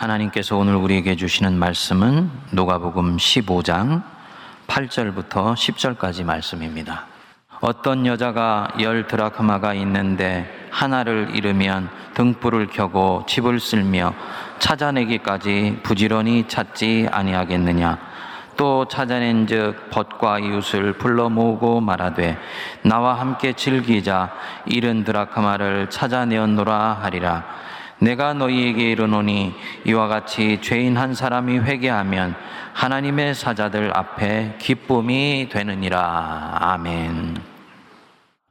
하나님께서 오늘 우리에게 주시는 말씀은 누가복음 15장 8절부터 10절까지 말씀입니다. 어떤 여자가 열 드라크마가 있는데 하나를 잃으면 등불을 켜고 집을 쓸며 찾아내기까지 부지런히 찾지 아니하겠느냐? 또 찾아낸 즉 벗과 이웃을 불러 모으고 말하되 나와 함께 즐기자. 잃은 드라크마를 찾아내었노라 하리라 내가 너희에게 이르노니 이와 같이 죄인 한 사람이 회개하면 하나님의 사자들 앞에 기쁨이 되느니라. 아멘.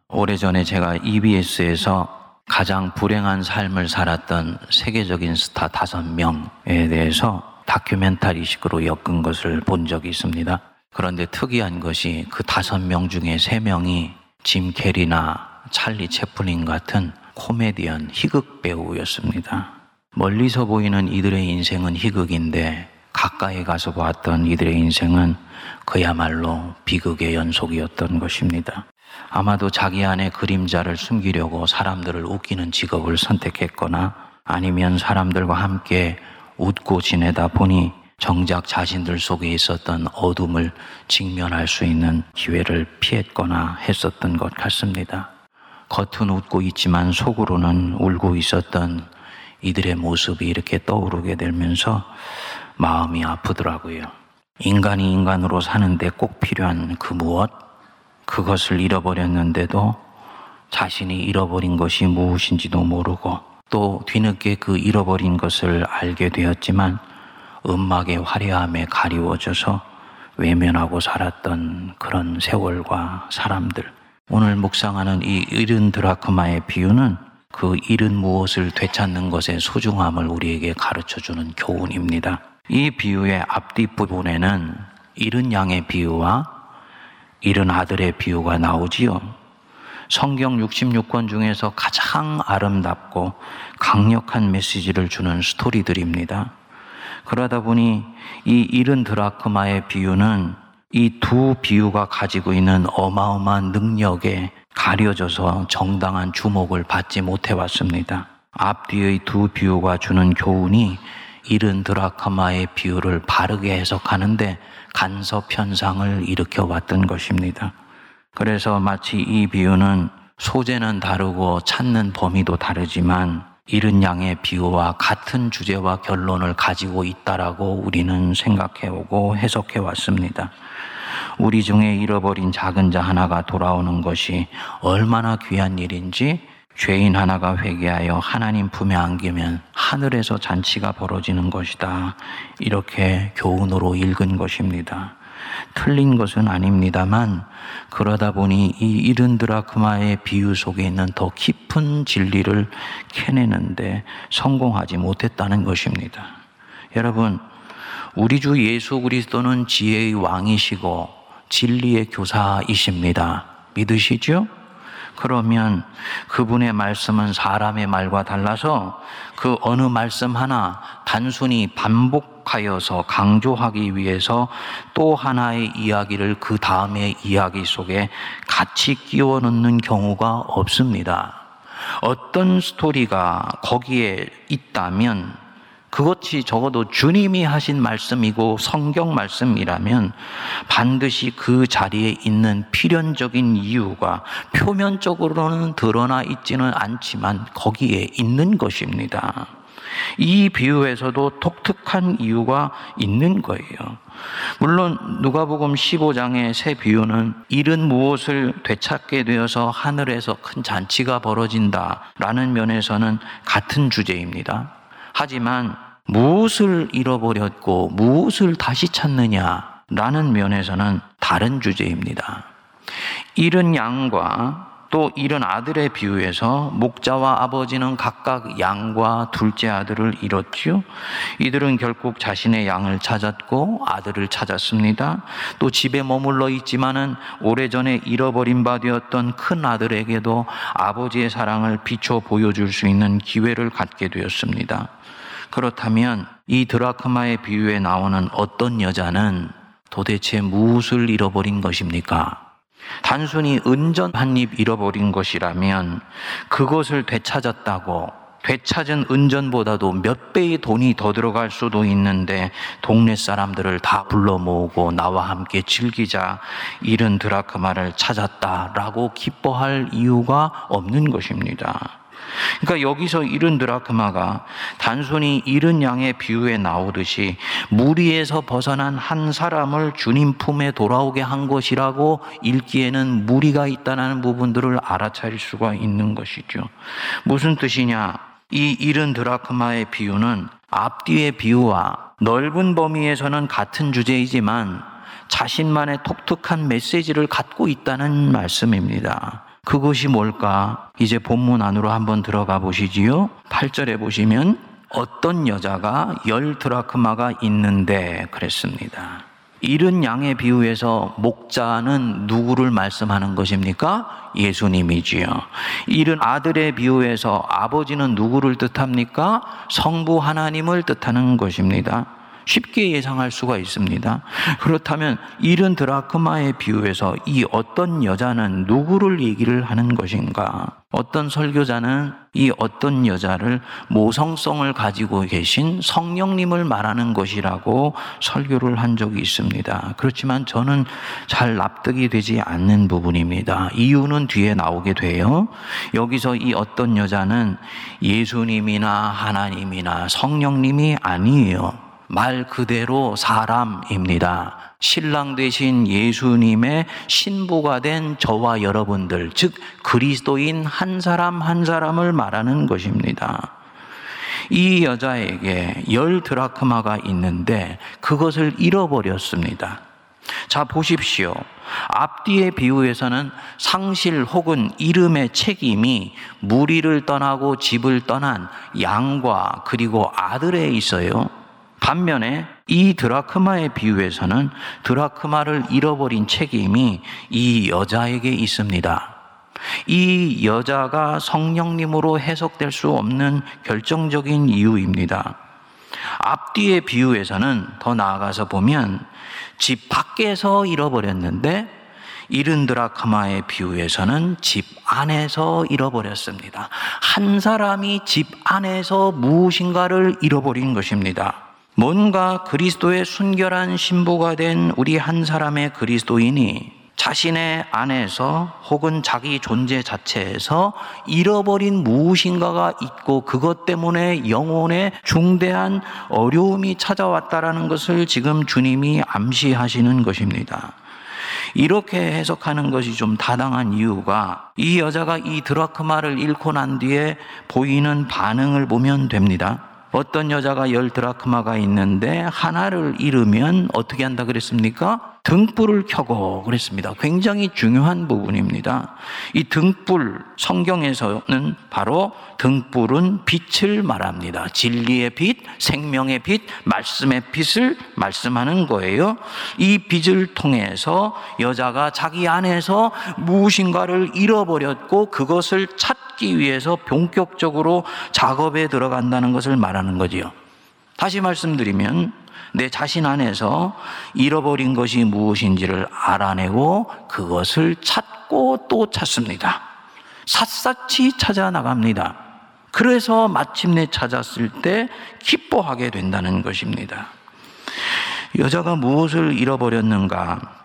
오래전에 제가 EBS에서 가장 불행한 삶을 살았던 세계적인 스타 다섯 명에 대해서 다큐멘터리식으로 엮은 것을 본 적이 있습니다. 그런데 특이한 것이 그 다섯 명 중에 세 명이 짐 캐리나 찰리 채플린 같은 코미디언 희극 배우였습니다. 멀리서 보이는 이들의 인생은 희극인데 가까이 가서 보았던 이들의 인생은 그야말로 비극의 연속이었던 것입니다. 아마도 자기 안에 그림자를 숨기려고 사람들을 웃기는 직업을 선택했거나 아니면 사람들과 함께 웃고 지내다 보니 정작 자신들 속에 있었던 어둠을 직면할 수 있는 기회를 피했거나 했었던 것 같습니다. 겉은 웃고 있지만 속으로는 울고 있었던 이들의 모습이 이렇게 떠오르게 되면서 마음이 아프더라고요. 인간이 인간으로 사는데 꼭 필요한 그 무엇? 그것을 잃어버렸는데도 자신이 잃어버린 것이 무엇인지도 모르고 또 뒤늦게 그 잃어버린 것을 알게 되었지만 음악의 화려함에 가리워져서 외면하고 살았던 그런 세월과 사람들. 오늘 묵상하는 이 잃은 드라크마의 비유는 그 잃은 무엇을 되찾는 것의 소중함을 우리에게 가르쳐 주는 교훈입니다. 이 비유의 앞뒷부분에는 잃은 양의 비유와 잃은 아들의 비유가 나오지요. 성경 66권 중에서 가장 아름답고 강력한 메시지를 주는 스토리들입니다. 그러다 보니 이 잃은 드라크마의 비유는 이 두 비유가 가지고 있는 어마어마한 능력에 가려져서 정당한 주목을 받지 못해 왔습니다. 앞뒤의 두 비유가 주는 교훈이 이른 드라카마의 비유를 바르게 해석하는데 간섭 현상을 일으켜 왔던 것입니다. 그래서 마치 이 비유는 소재는 다르고 찾는 범위도 다르지만 이른 양의 비유와 같은 주제와 결론을 가지고 있다라고 우리는 생각해 오고 해석해 왔습니다. 우리 중에 잃어버린 작은 자 하나가 돌아오는 것이 얼마나 귀한 일인지 죄인 하나가 회개하여 하나님 품에 안기면 하늘에서 잔치가 벌어지는 것이다. 이렇게 교훈으로 읽은 것입니다. 틀린 것은 아닙니다만 그러다 보니 이 이른 드라크마의 비유 속에 있는 더 깊은 진리를 캐내는데 성공하지 못했다는 것입니다. 여러분, 우리 주 예수 그리스도는 지혜의 왕이시고 진리의 교사이십니다. 믿으시죠? 그러면 그분의 말씀은 사람의 말과 달라서 그 어느 말씀 하나 단순히 반복 하여서 강조하기 위해서 또 하나의 이야기를 그 다음의 이야기 속에 같이 끼워 넣는 경우가 없습니다. 어떤 스토리가 거기에 있다면 그것이 적어도 주님이 하신 말씀이고 성경 말씀이라면 반드시 그 자리에 있는 필연적인 이유가 표면적으로는 드러나 있지는 않지만 거기에 있는 것입니다. 이 비유에서도 독특한 이유가 있는 거예요. 물론 누가복음 15장의 새 비유는 잃은 무엇을 되찾게 되어서 하늘에서 큰 잔치가 벌어진다라는 면에서는 같은 주제입니다. 하지만 무엇을 잃어버렸고 무엇을 다시 찾느냐라는 면에서는 다른 주제입니다. 잃은 양과 또 잃은 아들의 비유에서 목자와 아버지는 각각 양과 둘째 아들을 잃었지요. 이들은 결국 자신의 양을 찾았고 아들을 찾았습니다. 또 집에 머물러 있지만은 오래전에 잃어버린 바 되었던 큰 아들에게도 아버지의 사랑을 비춰 보여줄 수 있는 기회를 갖게 되었습니다. 그렇다면 이 드라크마의 비유에 나오는 어떤 여자는 도대체 무엇을 잃어버린 것입니까? 단순히 은전 한 입 잃어버린 것이라면 그것을 되찾았다고 되찾은 은전보다도 몇 배의 돈이 더 들어갈 수도 있는데 동네 사람들을 다 불러 모으고 나와 함께 즐기자 잃은 드라크마를 찾았다라고 기뻐할 이유가 없는 것입니다. 그러니까 여기서 잃은 드라크마가 단순히 잃은 양의 비유에 나오듯이 무리에서 벗어난 한 사람을 주님 품에 돌아오게 한 것이라고 읽기에는 무리가 있다는 부분들을 알아차릴 수가 있는 것이죠. 무슨 뜻이냐? 이 잃은 드라크마의 비유는 앞뒤의 비유와 넓은 범위에서는 같은 주제이지만 자신만의 독특한 메시지를 갖고 있다는 말씀입니다. 그것이 뭘까? 이제 본문 안으로 한번 들어가 보시지요. 8절에 보시면 어떤 여자가 열 드라크마가 있는데 그랬습니다. 이른 양의 비유에서 목자는 누구를 말씀하는 것입니까? 예수님이지요. 이른 아들의 비유에서 아버지는 누구를 뜻합니까? 성부 하나님을 뜻하는 것입니다. 쉽게 예상할 수가 있습니다. 그렇다면 이른 드라크마의 비유에서 이 어떤 여자는 누구를 얘기를 하는 것인가? 어떤 설교자는 이 어떤 여자를 모성성을 가지고 계신 성령님을 말하는 것이라고 설교를 한 적이 있습니다. 그렇지만 저는 잘 납득이 되지 않는 부분입니다. 이유는 뒤에 나오게 돼요. 여기서 이 어떤 여자는 예수님이나 하나님이나 성령님이 아니에요. 말 그대로 사람입니다. 신랑 되신 예수님의 신부가 된 저와 여러분들, 즉 그리스도인 한 사람 한 사람을 말하는 것입니다. 이 여자에게 열 드라크마가 있는데 그것을 잃어버렸습니다. 자, 보십시오. 앞뒤의 비유에서는 상실 혹은 이름의 책임이 무리를 떠나고 집을 떠난 양과 그리고 아들에 있어요. 반면에 이 드라크마의 비유에서는 드라크마를 잃어버린 책임이 이 여자에게 있습니다. 이 여자가 성령님으로 해석될 수 없는 결정적인 이유입니다. 앞뒤의 비유에서는 더 나아가서 보면 집 밖에서 잃어버렸는데 잃은 드라크마의 비유에서는 집 안에서 잃어버렸습니다. 한 사람이 집 안에서 무엇인가를 잃어버린 것입니다. 뭔가 그리스도의 순결한 신부가 된 우리 한 사람의 그리스도인이 자신의 안에서 혹은 자기 존재 자체에서 잃어버린 무엇인가가 있고 그것 때문에 영혼에 중대한 어려움이 찾아왔다라는 것을 지금 주님이 암시하시는 것입니다. 이렇게 해석하는 것이 좀 타당한 이유가 이 여자가 이 드라크마를 잃고 난 뒤에 보이는 반응을 보면 됩니다. 어떤 여자가 열 드라크마가 있는데 하나를 잃으면 어떻게 한다 그랬습니까? 등불을 켜고 그랬습니다. 굉장히 중요한 부분입니다. 이 등불 성경에서는 바로 등불은 빛을 말합니다. 진리의 빛, 생명의 빛, 말씀의 빛을 말씀하는 거예요. 이 빛을 통해서 여자가 자기 안에서 무엇인가를 잃어버렸고 그것을 찾 기 위해서 본격적으로 작업에 들어간다는 것을 말하는 거지요. 다시 말씀드리면 내 자신 안에서 잃어버린 것이 무엇인지를 알아내고 그것을 찾고 또 찾습니다. 샅샅이 찾아 나갑니다. 그래서 마침내 찾았을 때 기뻐하게 된다는 것입니다. 여자가 무엇을 잃어버렸는가?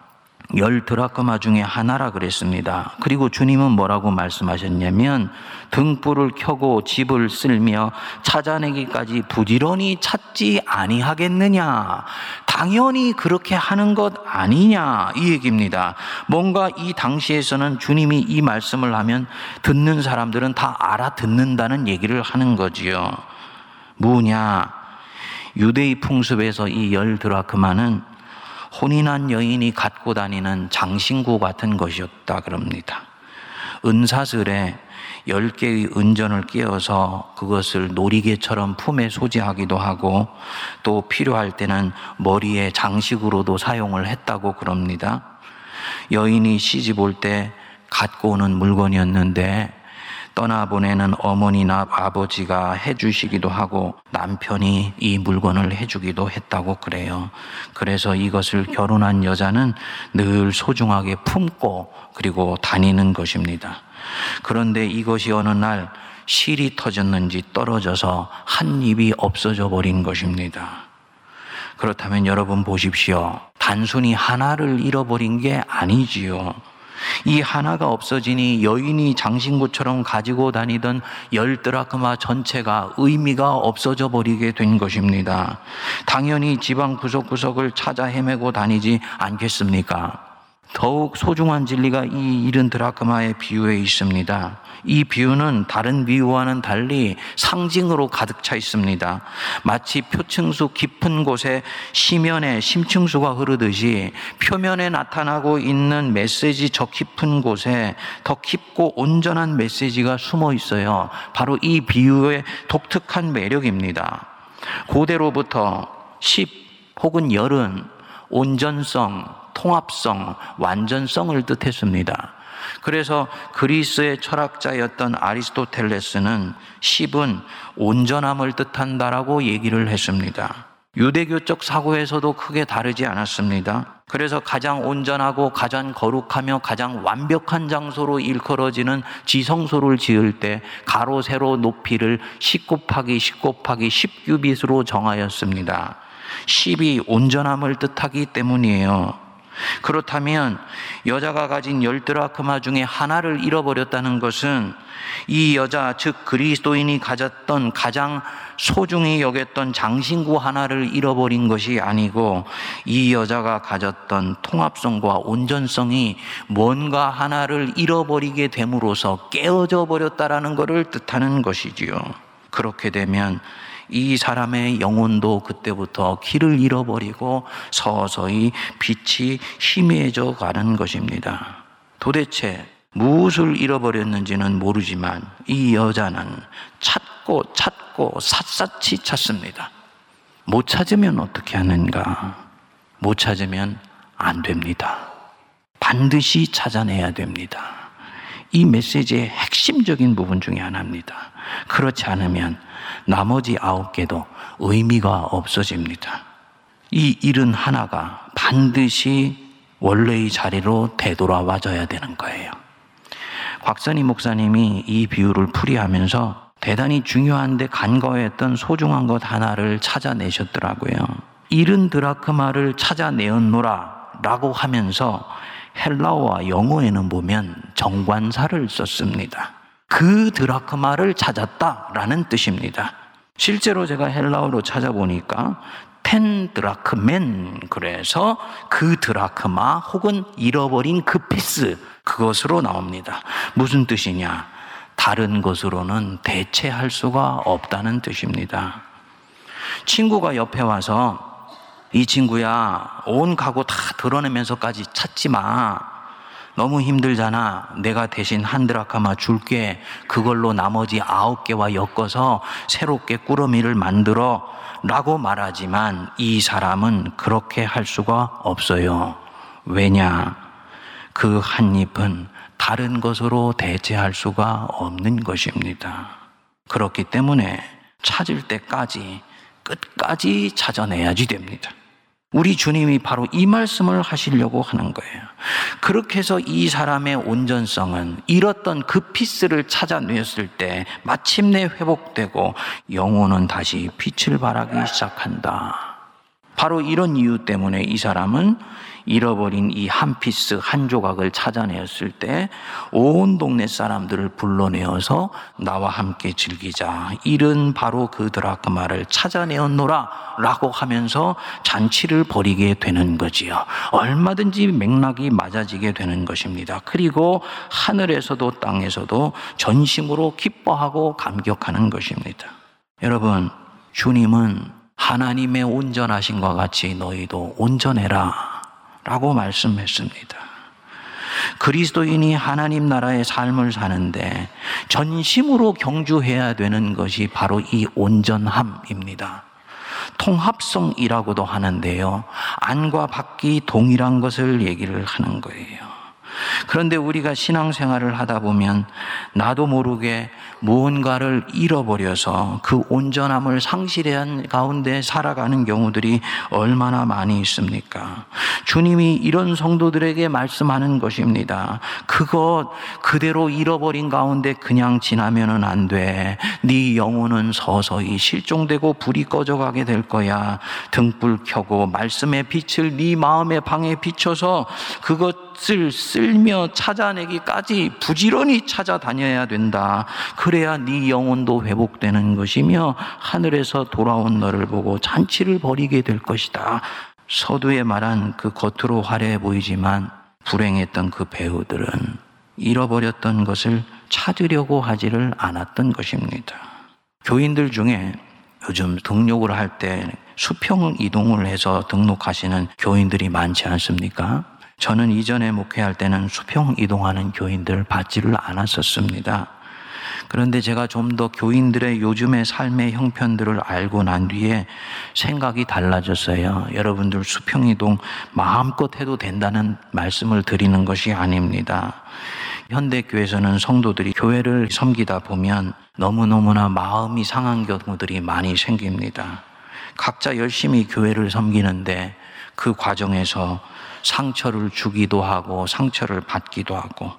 열 드라크마 중에 하나라 그랬습니다. 그리고 주님은 뭐라고 말씀하셨냐면 등불을 켜고 집을 쓸며 찾아내기까지 부지런히 찾지 아니하겠느냐. 당연히 그렇게 하는 것 아니냐. 이 얘기입니다. 뭔가 이 당시에서는 주님이 이 말씀을 하면 듣는 사람들은 다 알아듣는다는 얘기를 하는 거지요. 뭐냐. 유대의 풍습에서 이 열 드라크마는 혼인한 여인이 갖고 다니는 장신구 같은 것이었다 그럽니다. 은사슬에 10개의 은전을 끼워서 그것을 놀이개처럼 품에 소지하기도 하고 또 필요할 때는 머리에 장식으로도 사용을 했다고 그럽니다. 여인이 시집 올 때 갖고 오는 물건이었는데 떠나보내는 어머니나 아버지가 해주시기도 하고 남편이 이 물건을 해주기도 했다고 그래요. 그래서 이것을 결혼한 여자는 늘 소중하게 품고 그리고 다니는 것입니다. 그런데 이것이 어느 날 실이 터졌는지 떨어져서 한 입이 없어져 버린 것입니다. 그렇다면 여러분 보십시오. 단순히 하나를 잃어버린 게 아니지요. 이 하나가 없어지니 여인이 장신구처럼 가지고 다니던 열 드라크마 전체가 의미가 없어져 버리게 된 것입니다. 당연히 지방 구석구석을 찾아 헤매고 다니지 않겠습니까? 더욱 소중한 진리가 이 이른 드라크마의 비유에 있습니다. 이 비유는 다른 비유와는 달리 상징으로 가득 차 있습니다. 마치 표층수 깊은 곳에 시면에 심층수가 흐르듯이 표면에 나타나고 있는 메시지 저 깊은 곳에 더 깊고 온전한 메시지가 숨어 있어요. 바로 이 비유의 독특한 매력입니다. 고대로부터 10 혹은 열은 온전성, 통합성, 완전성을 뜻했습니다. 그래서 그리스의 철학자였던 아리스토텔레스는 10은 온전함을 뜻한다라고 얘기를 했습니다. 유대교적 사고에서도 크게 다르지 않았습니다. 그래서 가장 온전하고 가장 거룩하며 가장 완벽한 장소로 일컬어지는 지성소를 지을 때 가로 세로 높이를 10 곱하기 10 곱하기 10 규빗으로 정하였습니다. 10이 온전함을 뜻하기 때문이에요. 그렇다면 여자가 가진 열 드라크마 중에 하나를 잃어버렸다는 것은 이 여자, 즉 그리스도인이 가졌던 가장 소중히 여겼던 장신구 하나를 잃어버린 것이 아니고 이 여자가 가졌던 통합성과 온전성이 뭔가 하나를 잃어버리게 됨으로써 깨어져 버렸다라는 것을 뜻하는 것이지요. 그렇게 되면 이 사람의 영혼도 그때부터 길을 잃어버리고 서서히 빛이 희미해져 가는 것입니다. 도대체 무엇을 잃어버렸는지는 모르지만 이 여자는 찾고 찾고 샅샅이 찾습니다. 못 찾으면 어떻게 하는가? 못 찾으면 안 됩니다. 반드시 찾아내야 됩니다. 이 메시지의 핵심적인 부분 중에 하나입니다. 그렇지 않으면 나머지 아홉 개도 의미가 없어집니다. 이 일은 하나가 반드시 원래의 자리로 되돌아와줘야 되는 거예요. 곽선희 목사님이 이 비유를 풀이하면서 대단히 중요한데 간과했던 소중한 것 하나를 찾아내셨더라고요. 이른 드라크마를 찾아내었노라 라고 하면서 헬라어와 영어에는 보면 정관사를 썼습니다. 그 드라크마를 찾았다라는 뜻입니다. 실제로 제가 헬라어로 찾아보니까 τὴν δραχμὴν 그래서 그 드라크마 혹은 잃어버린 그 piece 그것으로 나옵니다. 무슨 뜻이냐? 다른 것으로는 대체할 수가 없다는 뜻입니다. 친구가 옆에 와서 이 친구야 온 가구 다 드러내면서까지 찾지 마. 너무 힘들잖아. 내가 대신 한 드라크마 줄게. 그걸로 나머지 아홉 개와 엮어서 새롭게 꾸러미를 만들어. 라고 말하지만 이 사람은 그렇게 할 수가 없어요. 왜냐? 그 한 잎은 다른 것으로 대체할 수가 없는 것입니다. 그렇기 때문에 찾을 때까지 끝까지 찾아내야지 됩니다. 우리 주님이 바로 이 말씀을 하시려고 하는 거예요. 그렇게 해서 이 사람의 온전성은 잃었던 그 피스를 찾아냈을 때 마침내 회복되고 영혼은 다시 빛을 발하기 시작한다. 바로 이런 이유 때문에 이 사람은 잃어버린 이 한 piece 한 조각을 찾아내었을 때 온 동네 사람들을 불러내어서 나와 함께 즐기자. 잃은 바로 그 드라크마를 찾아내었노라 라고 하면서 잔치를 벌이게 되는 거지요. 얼마든지 맥락이 맞아지게 되는 것입니다. 그리고 하늘에서도 땅에서도 전심으로 기뻐하고 감격하는 것입니다. 여러분, 주님은 하나님의 온전하신과 같이 너희도 온전해라. 라고 말씀했습니다. 그리스도인이 하나님 나라의 삶을 사는데 전심으로 경주해야 되는 것이 바로 이 온전함입니다. 통합성이라고도 하는데요. 안과 밖이 동일한 것을 얘기를 하는 거예요. 그런데 우리가 신앙생활을 하다 보면 나도 모르게 무언가를 잃어버려서 그 온전함을 상실한 가운데 살아가는 경우들이 얼마나 많이 있습니까? 주님이 이런 성도들에게 말씀하는 것입니다. 그것 그대로 잃어버린 가운데 그냥 지나면은 안 돼. 네 영혼은 서서히 실종되고 불이 꺼져가게 될 거야. 등불 켜고 말씀의 빛을 네 마음의 방에 비춰서 그것 을 쓸며 찾아내기까지 부지런히 찾아다녀야 된다. 그래야 네 영혼도 회복되는 것이며 하늘에서 돌아온 너를 보고 잔치를 벌이게 될 것이다. 서두에 말한 그 겉으로 화려해 보이지만 불행했던 그 배우들은 잃어버렸던 것을 찾으려고 하지를 않았던 것입니다. 교인들 중에 요즘 등록을 할 때 수평 이동을 해서 등록하시는 교인들이 많지 않습니까? 저는 이전에 목회할 때는 수평 이동하는 교인들 받지를 않았었습니다. 그런데 제가 좀 더 교인들의 요즘의 삶의 형편들을 알고 난 뒤에 생각이 달라졌어요. 여러분들 수평이동 마음껏 해도 된다는 말씀을 드리는 것이 아닙니다. 현대교회에서는 성도들이 교회를 섬기다 보면 너무너무나 마음이 상한 경우들이 많이 생깁니다. 각자 열심히 교회를 섬기는데 그 과정에서 상처를 주기도 하고 상처를 받기도 하고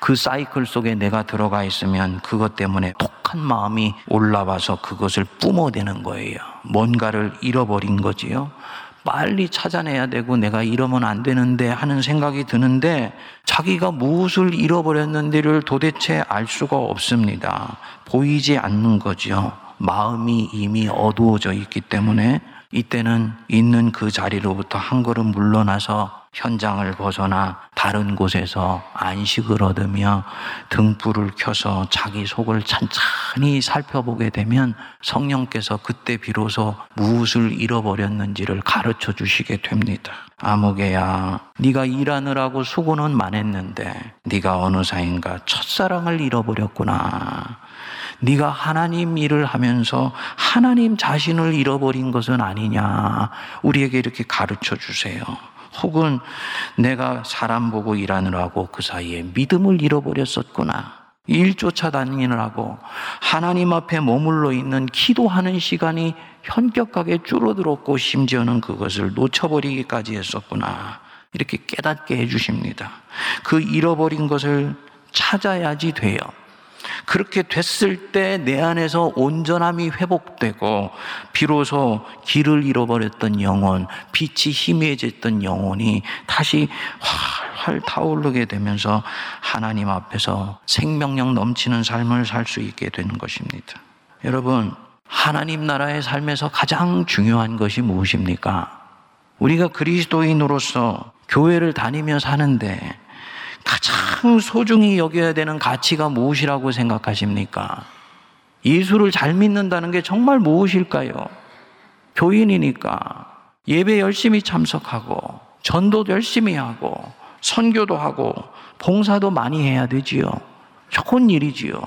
그 사이클 속에 내가 들어가 있으면 그것 때문에 독한 마음이 올라와서 그것을 뿜어대는 거예요. 뭔가를 잃어버린 거지요. 빨리 찾아내야 되고 내가 이러면 안 되는데 하는 생각이 드는데 자기가 무엇을 잃어버렸는지를 도대체 알 수가 없습니다. 보이지 않는 거죠. 마음이 이미 어두워져 있기 때문에 이때는 있는 그 자리로부터 한 걸음 물러나서 현장을 벗어나 다른 곳에서 안식을 얻으며 등불을 켜서 자기 속을 찬찬히 살펴보게 되면 성령께서 그때 비로소 무엇을 잃어버렸는지를 가르쳐 주시게 됩니다. 아무개야, 네가 일하느라고 수고는 많았는데 네가 어느 사인가 첫사랑을 잃어버렸구나. 네가 하나님 일을 하면서 하나님 자신을 잃어버린 것은 아니냐. 우리에게 이렇게 가르쳐 주세요. 혹은 내가 사람 보고 일하느라고 그 사이에 믿음을 잃어버렸었구나. 일 쫓아다니느라고 하나님 앞에 머물러 있는 기도하는 시간이 현격하게 줄어들었고 심지어는 그것을 놓쳐버리기까지 했었구나. 이렇게 깨닫게 해주십니다. 그 잃어버린 것을 찾아야지 돼요. 그렇게 됐을 때 내 안에서 온전함이 회복되고 비로소 길을 잃어버렸던 영혼, 빛이 희미해졌던 영혼이 다시 활활 타오르게 되면서 하나님 앞에서 생명력 넘치는 삶을 살 수 있게 되는 것입니다. 여러분, 하나님 나라의 삶에서 가장 중요한 것이 무엇입니까? 우리가 그리스도인으로서 교회를 다니며 사는데 가장 소중히 여겨야 되는 가치가 무엇이라고 생각하십니까? 예수를 잘 믿는다는 게 정말 무엇일까요? 교인이니까 예배 열심히 참석하고 전도 열심히 하고 선교도 하고 봉사도 많이 해야 되지요. 좋은 일이지요.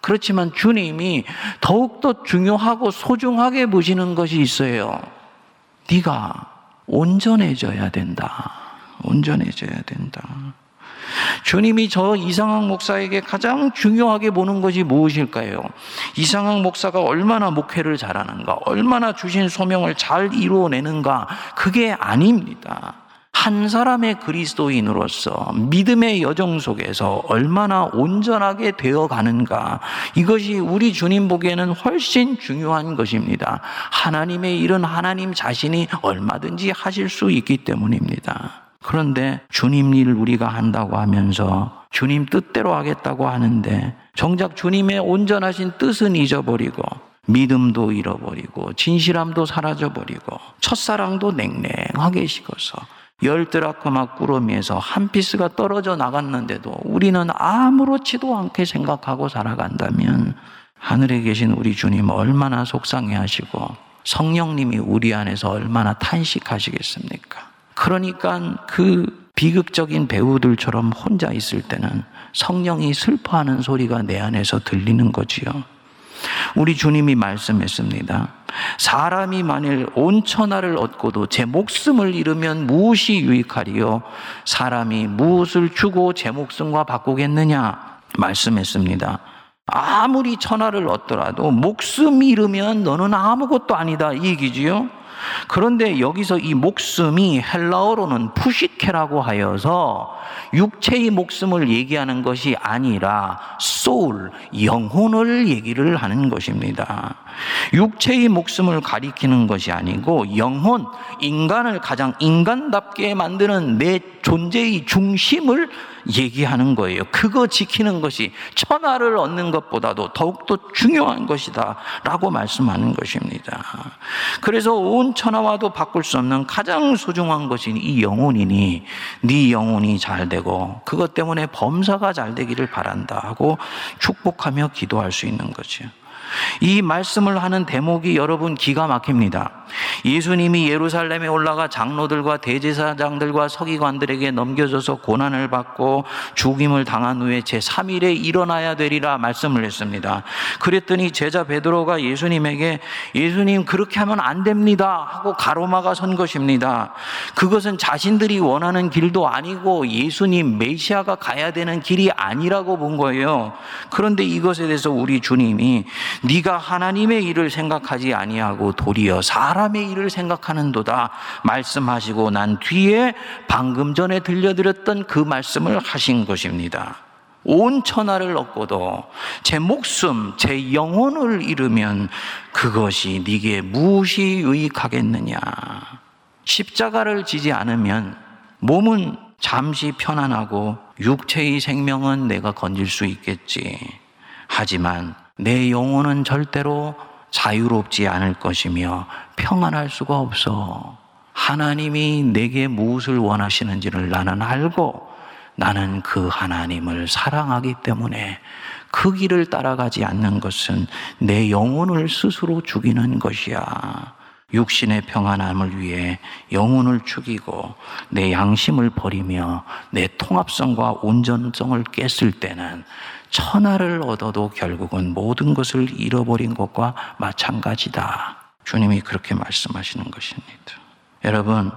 그렇지만 주님이 더욱더 중요하고 소중하게 보시는 것이 있어요. 네가 온전해져야 된다. 온전해져야 된다. 주님이 저 이상학 목사에게 가장 중요하게 보는 것이 무엇일까요? 이상학 목사가 얼마나 목회를 잘하는가, 얼마나 주신 소명을 잘 이루어내는가, 그게 아닙니다. 한 사람의 그리스도인으로서 믿음의 여정 속에서 얼마나 온전하게 되어 가는가. 이것이 우리 주님 보기에는 훨씬 중요한 것입니다. 하나님의 일은 하나님 자신이 얼마든지 하실 수 있기 때문입니다. 그런데 주님 일을 우리가 한다고 하면서 주님 뜻대로 하겠다고 하는데 정작 주님의 온전하신 뜻은 잊어버리고 믿음도 잃어버리고 진실함도 사라져버리고 첫사랑도 냉랭하게 식어서 열드라크마 꾸러미에서 한 피스가 떨어져 나갔는데도 우리는 아무렇지도 않게 생각하고 살아간다면 하늘에 계신 우리 주님 얼마나 속상해 하시고 성령님이 우리 안에서 얼마나 탄식하시겠습니까? 그러니까 그 비극적인 배우들처럼 혼자 있을 때는 성령이 슬퍼하는 소리가 내 안에서 들리는 거지요. 우리 주님이 말씀했습니다. 사람이 만일 온 천하를 얻고도 제 목숨을 잃으면 무엇이 유익하리요? 사람이 무엇을 주고 제 목숨과 바꾸겠느냐? 말씀했습니다. 아무리 천하를 얻더라도 목숨 잃으면 너는 아무것도 아니다. 이 얘기지요? 그런데 여기서 이 목숨이 헬라어로는 푸시케라고 하여서 육체의 목숨을 얘기하는 것이 아니라 소울, 영혼을 얘기를 하는 것입니다. 육체의 목숨을 가리키는 것이 아니고 영혼, 인간을 가장 인간답게 만드는 내 존재의 중심을 얘기하는 거예요. 그거 지키는 것이 천하를 얻는 것보다도 더욱더 중요한 것이다. 라고 말씀하는 것입니다. 그래서 온 천하와도 바꿀 수 없는 가장 소중한 것이 이 영혼이니 네 영혼이 잘 되고 그것 때문에 범사가 잘 되기를 바란다 하고 축복하며 기도할 수 있는 거죠. 이 말씀을 하는 대목이 여러분 기가 막힙니다. 예수님이 예루살렘에 올라가 장로들과 대제사장들과 서기관들에게 넘겨져서 고난을 받고 죽임을 당한 후에 제3일에 일어나야 되리라 말씀을 했습니다. 그랬더니 제자 베드로가 예수님에게 예수님 그렇게 하면 안 됩니다 하고 가로막아 선 것입니다. 그것은 자신들이 원하는 길도 아니고 예수님 메시아가 가야 되는 길이 아니라고 본 거예요. 그런데 이것에 대해서 우리 주님이 네가 하나님의 일을 생각하지 아니하고 도리어 사람의 일을 생각하는도다 말씀하시고 난 뒤에 방금 전에 들려드렸던 그 말씀을 하신 것입니다. 온 천하를 얻고도 제 목숨, 제 영혼을 잃으면 그것이 네게 무엇이 유익하겠느냐? 십자가를 지지 않으면 몸은 잠시 편안하고 육체의 생명은 내가 건질 수 있겠지. 하지만 내 영혼은 절대로 자유롭지 않을 것이며 평안할 수가 없어. 하나님이 내게 무엇을 원하시는지를 나는 알고 나는 그 하나님을 사랑하기 때문에 그 길을 따라가지 않는 것은 내 영혼을 스스로 죽이는 것이야. 육신의 평안함을 위해 영혼을 죽이고 내 양심을 버리며 내 통합성과 온전성을 깼을 때는 천하를 얻어도 결국은 모든 것을 잃어버린 것과 마찬가지다. 주님이 그렇게 말씀하시는 것입니다. 여러분,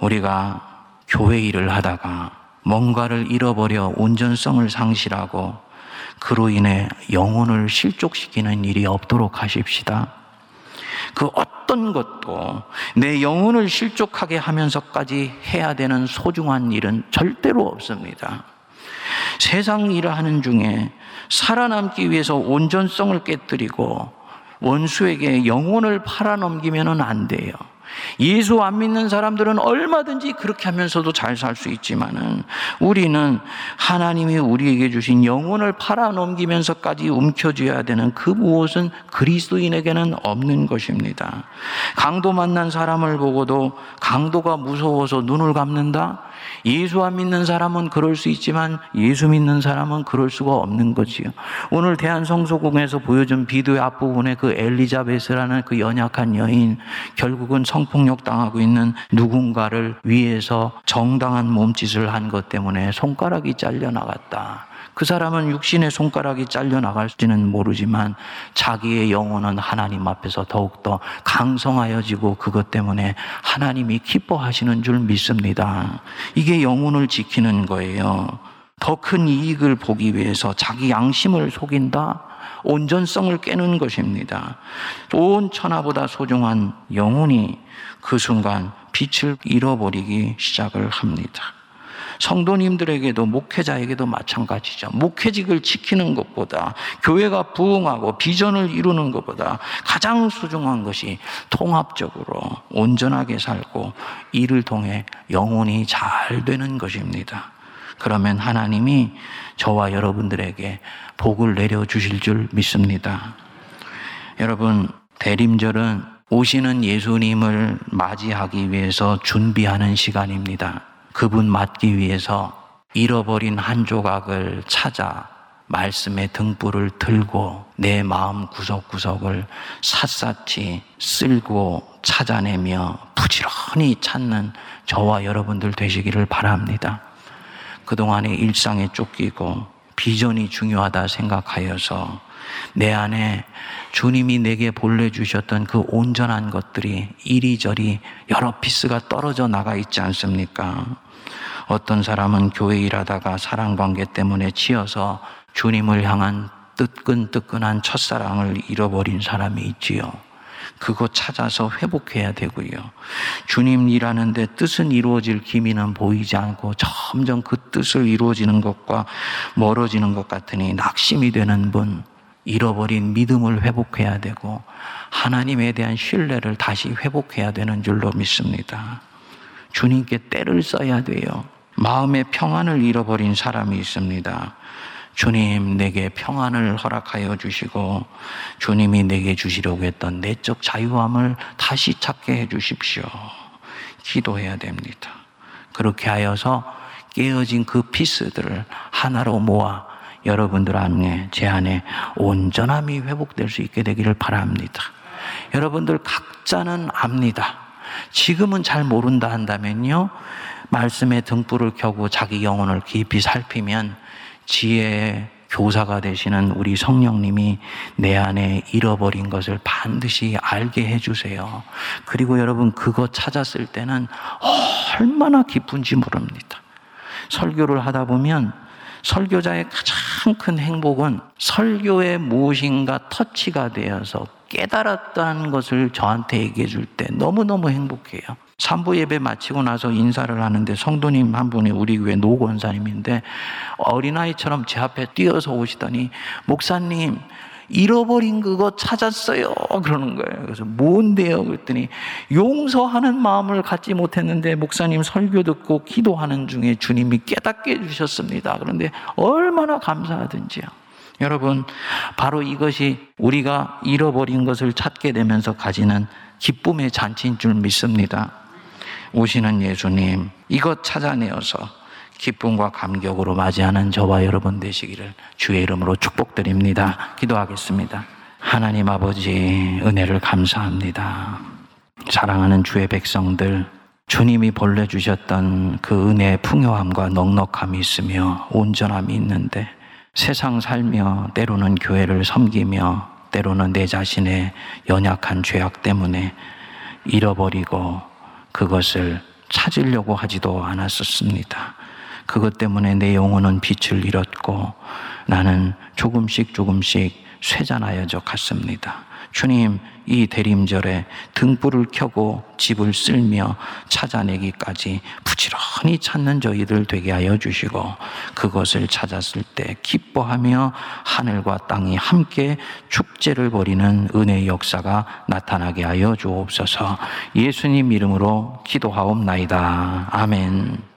우리가 교회 일을 하다가 뭔가를 잃어버려 온전성을 상실하고 그로 인해 영혼을 실족시키는 일이 없도록 하십시다. 그 어떤 것도 내 영혼을 실족하게 하면서까지 해야 되는 소중한 일은 절대로 없습니다. 세상 일을 하는 중에 살아남기 위해서 온전성을 깨뜨리고 원수에게 영혼을 팔아넘기면 안 돼요. 예수 안 믿는 사람들은 얼마든지 그렇게 하면서도 잘 살 수 있지만은 우리는 하나님이 우리에게 주신 영혼을 팔아넘기면서까지 움켜쥐어야 되는 그 무엇은 그리스도인에게는 없는 것입니다. 강도 만난 사람을 보고도 강도가 무서워서 눈을 감는다? 예수 안 믿는 사람은 그럴 수 있지만 예수 믿는 사람은 그럴 수가 없는 거지요. 오늘 대한성소공에서 보여준 비디오의 앞부분에 그 엘리자베스라는 그 연약한 여인 결국은 성 폭력 당하고 있는 누군가를 위해서 정당한 몸짓을 한 것 때문에 손가락이 잘려 나갔다. 그 사람은 육신의 손가락이 잘려 나갈지는 모르지만 자기의 영혼은 하나님 앞에서 더욱더 강성하여지고 그것 때문에 하나님이 기뻐하시는 줄 믿습니다. 이게 영혼을 지키는 거예요. 더 큰 이익을 보기 위해서 자기 양심을 속인다? 온전성을 깨는 것입니다. 온 천하보다 소중한 영혼이 그 순간 빛을 잃어버리기 시작을 합니다. 성도님들에게도 목회자에게도 마찬가지죠. 목회직을 지키는 것보다 교회가 부흥하고 비전을 이루는 것보다 가장 소중한 것이 통합적으로 온전하게 살고 이를 통해 영혼이 잘 되는 것입니다. 그러면 하나님이 저와 여러분들에게 복을 내려 주실 줄 믿습니다. 여러분, 대림절은 오시는 예수님을 맞이하기 위해서 준비하는 시간입니다. 그분 맞기 위해서 잃어버린 한 조각을 찾아 말씀의 등불을 들고 내 마음 구석구석을 샅샅이 쓸고 찾아내며 부지런히 찾는 저와 여러분들 되시기를 바랍니다. 그동안의 일상에 쫓기고 비전이 중요하다 생각하여서 내 안에 주님이 내게 본래 주셨던 그 온전한 것들이 이리저리 여러 피스가 떨어져 나가 있지 않습니까? 어떤 사람은 교회 일하다가 사랑 관계 때문에 치여서 주님을 향한 뜨끈뜨끈한 첫사랑을 잃어버린 사람이 있지요. 그거 찾아서 회복해야 되고요. 주님 일하는데 뜻은 이루어질 기미는 보이지 않고 점점 그 뜻을 이루어지는 것과 멀어지는 것 같으니 낙심이 되는 분, 잃어버린 믿음을 회복해야 되고 하나님에 대한 신뢰를 다시 회복해야 되는 줄로 믿습니다. 주님께 때를 써야 돼요. 마음의 평안을 잃어버린 사람이 있습니다. 주님 내게 평안을 허락하여 주시고 주님이 내게 주시려고 했던 내적 자유함을 다시 찾게 해 주십시오. 기도해야 됩니다. 그렇게 하여서 깨어진 그 피스들을 하나로 모아 여러분들 안에 제 안에 온전함이 회복될 수 있게 되기를 바랍니다. 여러분들 각자는 압니다. 지금은 잘 모른다 한다면요. 말씀의 등불을 켜고 자기 영혼을 깊이 살피면 지혜의 교사가 되시는 우리 성령님이 내 안에 잃어버린 것을 반드시 알게 해주세요. 그리고 여러분 그거 찾았을 때는 얼마나 기쁜지 모릅니다. 설교를 하다 보면 설교자의 가장 큰 행복은 설교에 무엇인가 터치가 되어서 깨달았다는 것을 저한테 얘기해 줄 때 너무너무 행복해요. 산부 예배 마치고 나서 인사를 하는데 성도님 한 분이 우리 교회 노 권사님인데 어린아이처럼 제 앞에 뛰어서 오시더니 목사님 잃어버린 그거 찾았어요. 그러는 거예요. 그래서 뭔데요? 그랬더니 용서하는 마음을 갖지 못했는데 목사님 설교 듣고 기도하는 중에 주님이 깨닫게 해주셨습니다. 그런데 얼마나 감사하든지요. 여러분, 바로 이것이 우리가 잃어버린 것을 찾게 되면서 가지는 기쁨의 잔치인 줄 믿습니다. 오시는 예수님, 이것 찾아내어서 기쁨과 감격으로 맞이하는 저와 여러분 되시기를 주의 이름으로 축복드립니다. 기도하겠습니다. 하나님 아버지, 은혜를 감사합니다. 사랑하는 주의 백성들, 주님이 본래 주셨던 그 은혜의 풍요함과 넉넉함이 있으며 온전함이 있는데 세상 살며 때로는 교회를 섬기며 때로는 내 자신의 연약한 죄악 때문에 잃어버리고 그것을 찾으려고 하지도 않았었습니다. 그것 때문에 내 영혼은 빛을 잃었고 나는 조금씩 조금씩 쇠잔하여져 갔습니다. 주님, 이 대림절에 등불을 켜고 집을 쓸며 찾아내기까지 부지런히 찾는 저희들 되게 하여 주시고 그것을 찾았을 때 기뻐하며 하늘과 땅이 함께 축제를 벌이는 은혜의 역사가 나타나게 하여 주옵소서 예수님 이름으로 기도하옵나이다. 아멘.